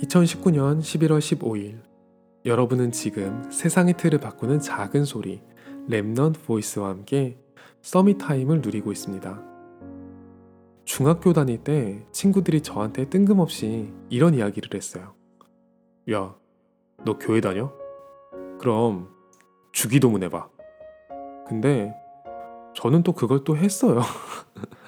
2019년 11월 15일 여러분은 지금 세상의 틀을 바꾸는 작은 소리 Remnant Voice와 함께 Summit Time을 누리고 있습니다. 중학교 다닐 때 친구들이 저한테 뜬금없이 이런 이야기를 했어요. 야, 너 교회 다녀? 그럼 주기도문 해봐. 근데 저는 또 그걸 또 했어요.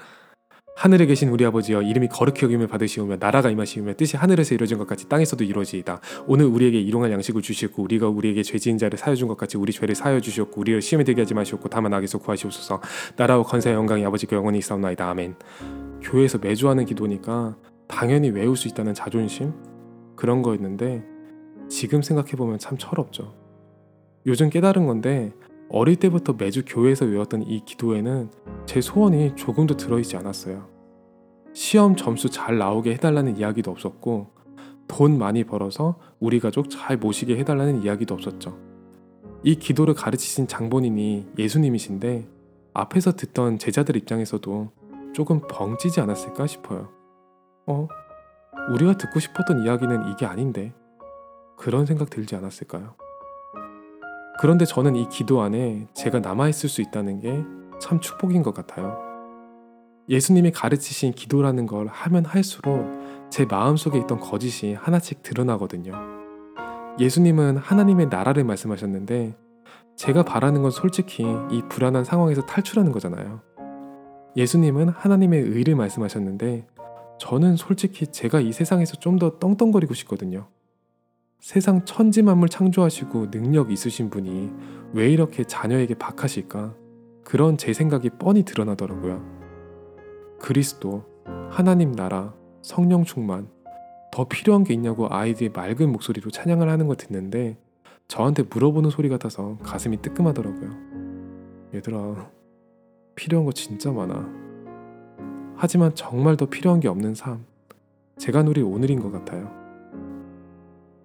하늘에 계신 우리 아버지여 이름이 거룩히 여김을 받으시오며 나라가 임하시오며 뜻이 하늘에서 이루어진 것 같이 땅에서도 이루어지이다. 오늘 우리에게 일용할 양식을 주시고 우리가 우리에게 죄 지은 자를 사여 준 것 같이 우리 죄를 사여 주시옵고 우리를 시험에 들게 하지 마시옵고 다만 악에서 구하시옵소서. 나라와 건세와 영광이 아버지께 영원히 있사옵나이다. 아멘. 교회에서 매주 하는 기도니까 당연히 외울 수 있다는 자존심 그런 거였는데 지금 생각해 보면 참 철없죠. 요즘 깨달은 건데 어릴 때부터 매주 교회에서 외웠던 이 기도에는 제 소원이 조금도 들어있지 않았어요. 시험 점수 잘 나오게 해달라는 이야기도 없었고, 돈 많이 벌어서 우리 가족 잘 모시게 해달라는 이야기도 없었죠. 이 기도를 가르치신 장본인이 예수님이신데, 앞에서 듣던 제자들 입장에서도 조금 벙찌지 않았을까 싶어요. 어? 우리가 듣고 싶었던 이야기는 이게 아닌데? 그런 생각 들지 않았을까요? 그런데 저는 이 기도 안에 제가 남아있을 수 있다는 게 참 축복인 것 같아요. 예수님이 가르치신 기도라는 걸 하면 할수록 제 마음속에 있던 거짓이 하나씩 드러나거든요. 예수님은 하나님의 나라를 말씀하셨는데 제가 바라는 건 솔직히 이 불안한 상황에서 탈출하는 거잖아요. 예수님은 하나님의 의를 말씀하셨는데 저는 솔직히 제가 이 세상에서 좀 더 떵떵거리고 싶거든요. 세상 천지 만물 창조하시고 능력 있으신 분이 왜 이렇게 자녀에게 박하실까? 그런 제 생각이 뻔히 드러나더라고요. 그리스도, 하나님 나라, 성령 충만, 더 필요한 게 있냐고 아이들의 맑은 목소리로 찬양을 하는 걸 듣는데 저한테 물어보는 소리 같아서 가슴이 뜨끔하더라고요. 얘들아, 필요한 거 진짜 많아. 하지만 정말 더 필요한 게 없는 삶. 제가 누릴 오늘인 것 같아요.